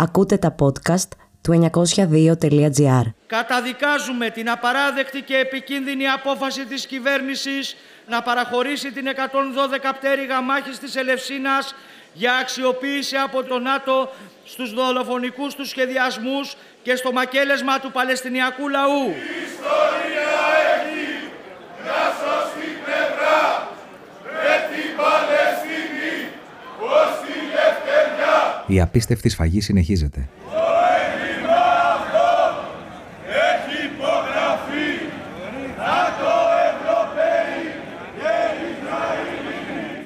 Ακούτε τα podcast του 902.gr. Καταδικάζουμε την απαράδεκτη και επικίνδυνη απόφαση της κυβέρνησης να παραχωρήσει την 112 πτέρυγα μάχης της Ελευσίνας για αξιοποίηση από το ΝΑΤΟ στους δολοφονικούς τους σχεδιασμούς και στο μακέλεσμα του Παλαιστινιακού λαού. Η ιστορία έχει μια σωστή πλευρά με την Παλαιστίνη ως τη λευτεριά. Η απίστευτη σφαγή συνεχίζεται.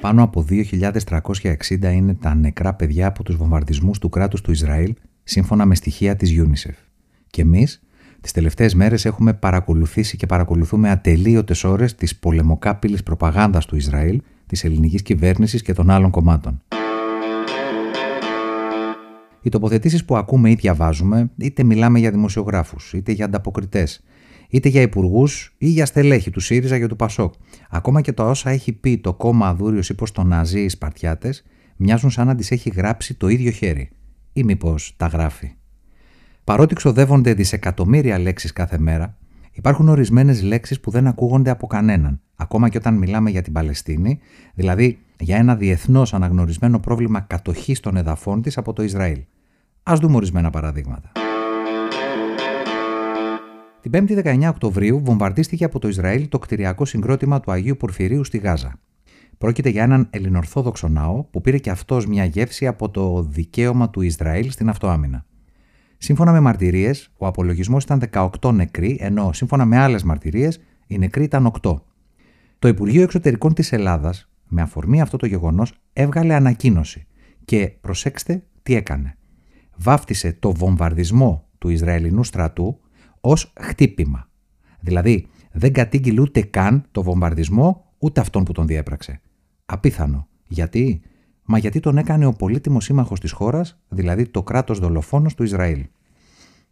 Πάνω από 2.360 είναι τα νεκρά παιδιά από τους βομβαρδισμούς του κράτους του Ισραήλ, σύμφωνα με στοιχεία της UNICEF. Και εμείς, τις τελευταίες μέρες έχουμε παρακολουθήσει και παρακολουθούμε ατελείωτες ώρες της πολεμοκάπηλης προπαγάνδας του Ισραήλ, της ελληνικής κυβέρνησης και των άλλων κομμάτων. Οι τοποθετήσεις που ακούμε ή διαβάζουμε, είτε μιλάμε για δημοσιογράφους, είτε για ανταποκριτές, είτε για υπουργούς ή για στελέχη του ΣΥΡΙΖΑ για του ΠΑΣΟΚ. Ακόμα και το όσα έχει πει το κόμμα Αδούριο ή πω το Ναζί οι Σπαρτιάτες, μοιάζουν σαν να τις έχει γράψει το ίδιο χέρι. Ή μήπως τα γράφει. Παρότι ξοδεύονται δισεκατομμύρια λέξεις κάθε μέρα, υπάρχουν ορισμένες λέξεις που δεν ακούγονται από κανέναν, ακόμα και όταν μιλάμε για την Παλαιστίνη, δηλαδή για ένα διεθνώς αναγνωρισμένο πρόβλημα κατοχής των εδαφών της από το Ισραήλ. Α δούμε ορισμένα παραδείγματα. Την 5η 19 Οκτωβρίου βομβαρδίστηκε από το Ισραήλ το κτηριακό συγκρότημα του Αγίου Πορφυρίου στη Γάζα. Πρόκειται για έναν ελληνορθόδοξο ναό που πήρε και αυτός μια γεύση από το δικαίωμα του Ισραήλ στην αυτοάμυνα. Σύμφωνα με μαρτυρίες, ο απολογισμός ήταν 18 νεκροί, ενώ σύμφωνα με άλλες μαρτυρίες, οι νεκροί ήταν 8. Το Υπουργείο Εξωτερικών της Ελλάδας, με αφορμή αυτό το γεγονός, έβγαλε ανακοίνωση και προσέξτε τι έκανε. Βάφτισε το βομβαρδισμό του Ισραηλινού στρατού ως χτύπημα. Δηλαδή, δεν κατήγγειλε ούτε καν το βομβαρδισμό, ούτε αυτόν που τον διέπραξε. Απίθανο. Γιατί; Μα γιατί τον έκανε ο πολύτιμος σύμμαχος της χώρας, δηλαδή το κράτος δολοφόνος του Ισραήλ.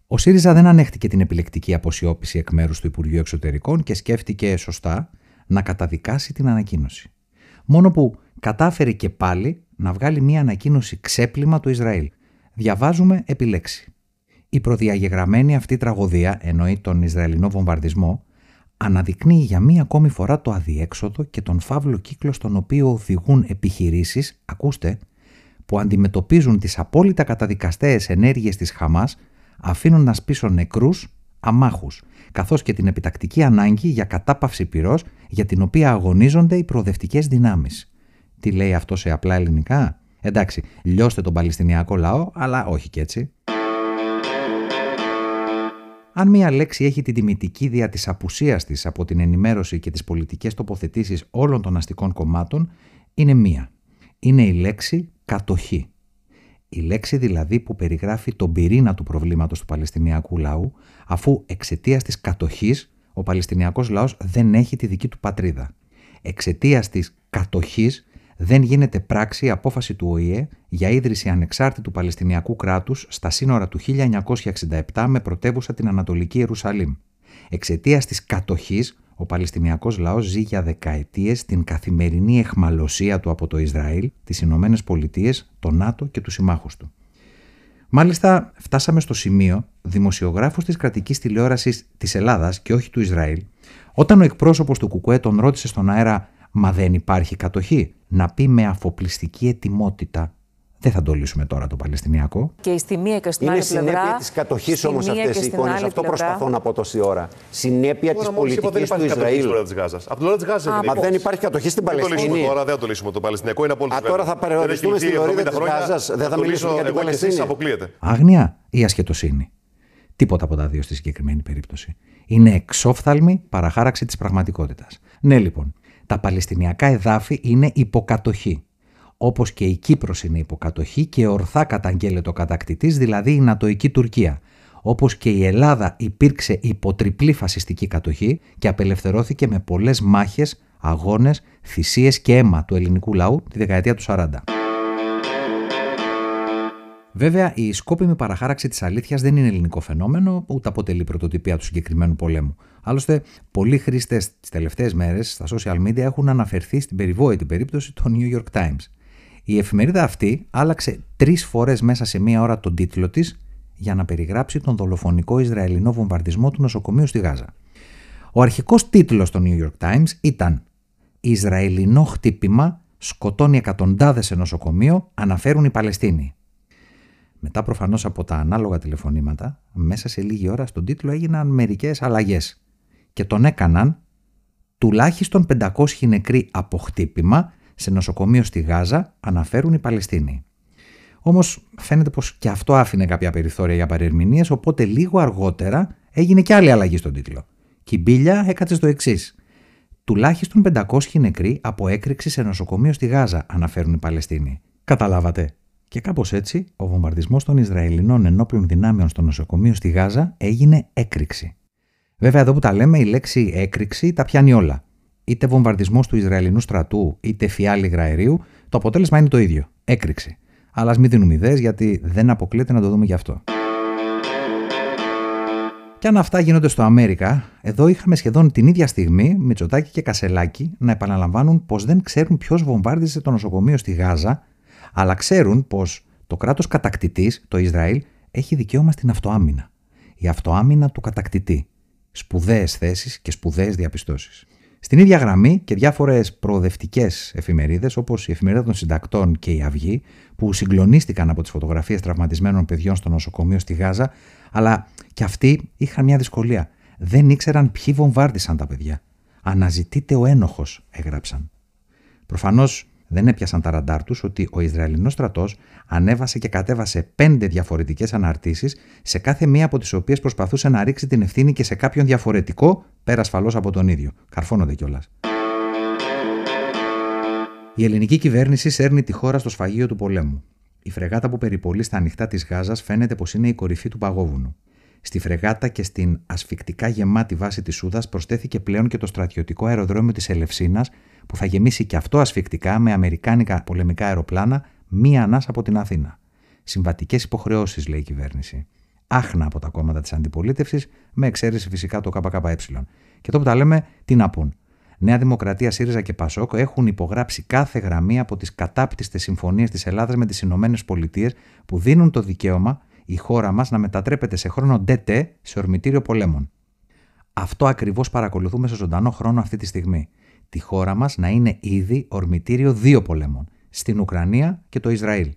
Ο ΣΥΡΙΖΑ δεν ανέχτηκε την επιλεκτική αποσιώπηση εκ μέρους του Υπουργείου Εξωτερικών και σκέφτηκε σωστά να καταδικάσει την ανακοίνωση. Μόνο που κατάφερε και πάλι να βγάλει μια ανακοίνωση ξέπλυμα του Ισραήλ. Διαβάζουμε επιλέξει. Η προδιαγεγραμμένη αυτή τραγωδία, εννοεί τον Ισραηλινό βομβαρδισμό, αναδεικνύει για μία ακόμη φορά το αδιέξοδο και τον φαύλο κύκλο στον οποίο οδηγούν επιχειρήσεις, ακούστε, που αντιμετωπίζουν τις απόλυτα καταδικαστέες ενέργειες της Χαμάς, αφήνοντας πίσω νεκρούς, αμάχους, καθώς και την επιτακτική ανάγκη για κατάπαυση πυρός για την οποία αγωνίζονται οι προοδευτικές δυνάμεις. Τι λέει αυτό σε απλά ελληνικά; Εντάξει, λιώστε τον Παλαιστινιακό λαό, αλλά όχι κι έτσι. Αν μία λέξη έχει την τιμητική δια της απουσίας της από την ενημέρωση και τις πολιτικές τοποθετήσεις όλων των αστικών κομμάτων, είναι μία. Είναι η λέξη κατοχή. Η λέξη δηλαδή που περιγράφει τον πυρήνα του προβλήματος του Παλαιστινιακού λαού, αφού εξαιτίας της κατοχής ο Παλαιστινιακός λαός δεν έχει τη δική του πατρίδα. Εξαιτίας της κατοχής δεν γίνεται πράξη η απόφαση του ΟΗΕ για ίδρυση ανεξάρτητου Παλαιστινιακού κράτους στα σύνορα του 1967 με πρωτεύουσα την Ανατολική Ιερουσαλήμ. Εξαιτίας της κατοχής, ο Παλαιστινιακός λαός ζει για δεκαετίες την καθημερινή εχμαλωσία του από το Ισραήλ, τις Ηνωμένες Πολιτείες, το ΝΑΤΟ και τους συμμάχους του. Μάλιστα, φτάσαμε στο σημείο δημοσιογράφος της κρατικής τηλεόρασης της Ελλάδας και όχι του Ισραήλ, όταν ο εκπρόσωπος του Κουκουέ τον ρώτησε στον αέρα «Μα δεν υπάρχει κατοχή» να πει με αφοπλιστική ετοιμότητα δεν θα το λύσουμε τώρα το Παλαιστινιακό. Και στη μία και στην Είναι άλλη πλευρά. συνέπεια της κατοχής όμως αυτές οι εικόνες. Αυτό προσπαθώ να πω τόση ώρα. Συνέπεια της πολιτικής του Ισραήλ. Από την ώρα της Γάζας. Μα δεν υπάρχει κατοχή στην Δεν το λύσουμε Παλαιστίνη. τώρα, δεν θα το λύσουμε. Το Παλαιστινιακό είναι απόλυτο. Α, τώρα θα περιοριστούμε στη λωρίδα της Γάζας. Δεν θα μιλήσουμε για την Παλαιστίνη. αποκλείεται. Άγνοια ή ασχετοσύνη. Τίποτα από τα δύο στη συγκεκριμένη περίπτωση. Είναι εξόφθαλμη παραχάραξη της πραγματικότητας. Ναι, λοιπόν, τα Παλαιστινιακά εδάφη είναι υποκατοχή. Όπως και η Κύπρος είναι υποκατοχή και ορθά καταγγέλλεται ο κατακτητής, δηλαδή η Νατοϊκή Τουρκία. Όπως και η Ελλάδα υπήρξε υποτριπλή φασιστική κατοχή και απελευθερώθηκε με πολλές μάχες, αγώνες, θυσίες και αίμα του ελληνικού λαού τη δεκαετία του 40. Βέβαια, η σκόπιμη παραχάραξη της αλήθειας δεν είναι ελληνικό φαινόμενο, ούτε αποτελεί πρωτοτυπία του συγκεκριμένου πολέμου. Άλλωστε, πολλοί χρήστες τις τελευταίες μέρες στα social media έχουν αναφερθεί στην περιβόητη περίπτωση των New York Times. Η εφημερίδα αυτή άλλαξε τρεις φορές μέσα σε μία ώρα τον τίτλο της για να περιγράψει τον δολοφονικό Ισραηλινό βομβαρδισμό του νοσοκομείου στη Γάζα. Ο αρχικός τίτλος των New York Times ήταν Ισραηλινό χτύπημα σκοτώνει εκατοντάδες σε νοσοκομείο, αναφέρουν οι Παλαιστίνοι. Μετά προφανώς από τα ανάλογα τηλεφωνήματα, μέσα σε λίγη ώρα στον τίτλο έγιναν μερικές αλλαγές. Και τον έκαναν τουλάχιστον 500 νεκροί από χτύπημα σε νοσοκομείο στη Γάζα, αναφέρουν οι Παλαιστίνοι. Όμως φαίνεται πως και αυτό άφηνε κάποια περιθώρια για παρερμηνίες, οπότε λίγο αργότερα έγινε και άλλη αλλαγή στον τίτλο. Και η μπίλια έκατσε στο εξής. Τουλάχιστον 500 νεκροί από έκρηξη σε νοσοκομείο στη Γάζα, αναφέρουν οι Παλαιστίνοι. Καταλάβατε. Και κάπως έτσι, ο βομβαρδισμός των Ισραηλινών ενόπλων δυνάμεων στο νοσοκομείο στη Γάζα έγινε έκρηξη. Βέβαια, εδώ που τα λέμε, η λέξη έκρηξη τα πιάνει όλα. Είτε βομβαρδισμός του Ισραηλινού στρατού, είτε φιάλη αερίου, το αποτέλεσμα είναι το ίδιο. Έκρηξη. Αλλά ας μην δίνουμε ιδέες, γιατί δεν αποκλείεται να το δούμε γι' αυτό. Και αν αυτά γίνονται στο Αμέρικα, εδώ είχαμε σχεδόν την ίδια στιγμή Μητσοτάκη και Κασελάκη να επαναλαμβάνουν πως δεν ξέρουν ποιος βομβάρδισε το νοσοκομείο στη Γάζα, αλλά ξέρουν πως το κράτος κατακτητής, το Ισραήλ, έχει δικαίωμα στην αυτοάμυνα. Η αυτοάμυνα του κατακτητή. Σπουδαίες θέσεις και σπουδαίες διαπιστώσεις. Στην ίδια γραμμή και διάφορες προοδευτικές εφημερίδες, όπως η Εφημερίδα των Συντακτών και η Αυγή, που συγκλονίστηκαν από τις φωτογραφίες τραυματισμένων παιδιών στο νοσοκομείο στη Γάζα, αλλά και αυτοί είχαν μια δυσκολία. Δεν ήξεραν ποιοι βομβάρδισαν τα παιδιά. Αναζητείται ο ένοχος, έγραψαν. Προφανώς δεν έπιασαν τα ραντάρ τους ότι ο Ισραηλινός στρατός ανέβασε και κατέβασε πέντε διαφορετικές αναρτήσεις, σε κάθε μία από τις οποίες προσπαθούσε να ρίξει την ευθύνη και σε κάποιον διαφορετικό, πέρα ασφαλώ από τον ίδιο. Καρφώνονται κιόλας. Η ελληνική κυβέρνηση σέρνει τη χώρα στο σφαγείο του πολέμου. Η φρεγάτα που περιπολεί στα ανοιχτά της Γάζας φαίνεται πως είναι η κορυφή του παγόβουνου. Στη φρεγάτα και στην ασφικτικά γεμάτη βάση της Σούδας προσθέθηκε πλέον και το στρατιωτικό αεροδρόμιο της Ελευσίνας, που θα γεμίσει και αυτό ασφικτικά με αμερικάνικα πολεμικά αεροπλάνα μία ανάσα από την Αθήνα. Συμβατικές υποχρεώσεις, λέει η κυβέρνηση. Άχνα από τα κόμματα της αντιπολίτευσης, με εξαίρεση φυσικά το ΚΚΕ. Και το που τα λέμε, τι να πούν. Νέα Δημοκρατία, ΣΥΡΙΖΑ και ΠΑΣΟΚ έχουν υπογράψει κάθε γραμμή από τις κατάπτυστες συμφωνίες της Ελλάδας με τις ΗΠΑ που δίνουν το δικαίωμα η χώρα μας να μετατρέπεται σε χρόνο ΝΤΕΤΕ σε ορμητήριο πολέμων. Αυτό ακριβώς παρακολουθούμε σε ζωντανό χρόνο αυτή τη στιγμή. Τη χώρα μας να είναι ήδη ορμητήριο δύο πολέμων, στην Ουκρανία και το Ισραήλ.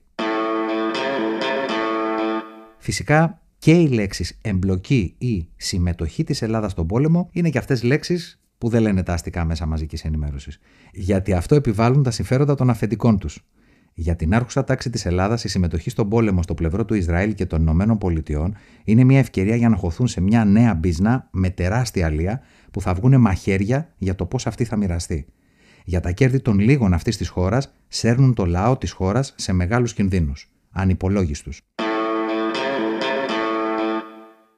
Φυσικά και οι λέξεις εμπλοκή ή συμμετοχή της Ελλάδας στον πόλεμο είναι και αυτές λέξεις που δεν λένε τα αστικά μέσα μαζικής ενημέρωσης. Γιατί αυτό επιβάλλουν τα συμφέροντα των αφεντικών τους. Για την άρχουσα τάξη της Ελλάδας, η συμμετοχή στον πόλεμο στο πλευρό του Ισραήλ και των Ηνωμένων Πολιτειών είναι μια ευκαιρία για να χωθούν σε μια νέα μπίζνα με τεράστια αλεία που θα βγουν μαχαίρια για το πώς αυτή θα μοιραστεί. Για τα κέρδη των λίγων αυτής της χώρας σέρνουν το λαό της χώρας σε μεγάλους κινδύνους, ανυπολόγιστους.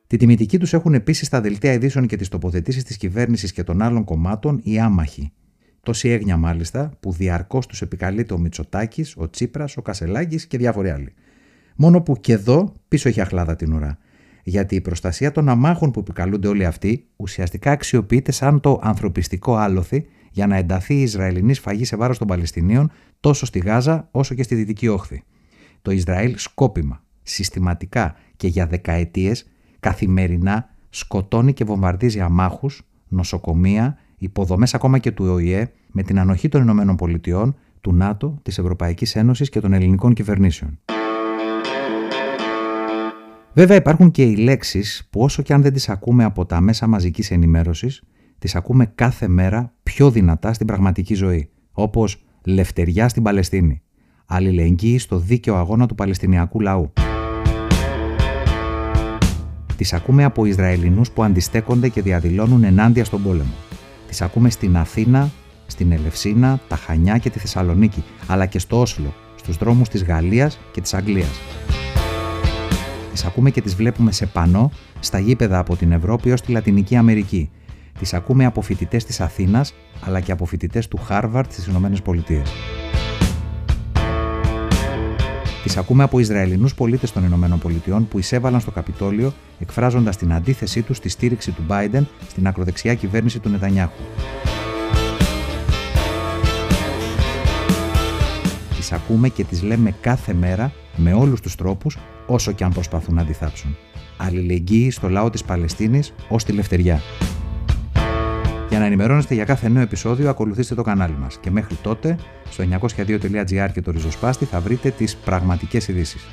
Τη τιμητική τους έχουν επίσης στα δελτία ειδήσεων και τις τοποθετήσεις της κυβέρνησης και των άλλων κομμάτων οι άμαχοι, Τόση έγνοια μάλιστα που διαρκώς τους επικαλείται ο Μητσοτάκης, ο Τσίπρας, ο Κασελάκης και διάφοροι άλλοι. Μόνο που και εδώ πίσω έχει αχλάδα την ουρά. Γιατί η προστασία των αμάχων που επικαλούνται όλοι αυτοί ουσιαστικά αξιοποιείται σαν το ανθρωπιστικό άλοθη για να ενταθεί η Ισραηλινή σφαγή σε βάρος των Παλαιστινίων τόσο στη Γάζα όσο και στη Δυτική Όχθη. Το Ισραήλ σκόπιμα, συστηματικά και για δεκαετίες καθημερινά σκοτώνει και βομβαρδίζει αμάχους, νοσοκομεία, υποδομές ακόμα και του ΟΗΕ με την ανοχή των Ηνωμένων Πολιτειών, του ΝΑΤΟ, της Ευρωπαϊκής Ένωσης και των ελληνικών κυβερνήσεων. Βέβαια υπάρχουν και οι λέξεις που όσο και αν δεν τις ακούμε από τα μέσα μαζικής ενημέρωσης, τις ακούμε κάθε μέρα πιο δυνατά στην πραγματική ζωή, όπως «λευτεριά στην Παλαιστίνη», «αλληλεγγύη στο δίκαιο αγώνα του Παλαιστινιακού λαού». Τις ακούμε από Ισραηλινούς που αντιστέκονται και διαδηλώνουν ενάντια στον πόλεμο. Τις ακούμε στην Αθήνα, στην Ελευσίνα, τα Χανιά και τη Θεσσαλονίκη, αλλά και στο Όσλο, στους δρόμους της Γαλλίας και της Αγγλίας. Τις ακούμε και τις βλέπουμε σε πανό στα γήπεδα από την Ευρώπη ως τη Λατινική Αμερική. Τις ακούμε από φοιτητές της Αθήνας, αλλά και από φοιτητές του Χάρβαρτ στις Ηνωμένες Πολιτείες. Τι ακούμε από Ισραηλινούς πολίτες των ΗΠΑ που εισέβαλαν στο Καπιτόλιο εκφράζοντας την αντίθεσή τους στη στήριξη του Biden στην ακροδεξιά κυβέρνηση του Νετανιάχου. τις ακούμε και τις λέμε κάθε μέρα με όλους τους τρόπους όσο και αν προσπαθούν να αντιθάψουν. Αλληλεγγύη στο λαό της Παλαιστίνης ως τη λευτεριά. Για να ενημερώνεστε για κάθε νέο επεισόδιο, ακολουθήστε το κανάλι μας. Και μέχρι τότε, στο 902.gr και το ριζοσπάστη θα βρείτε τις πραγματικές ειδήσεις.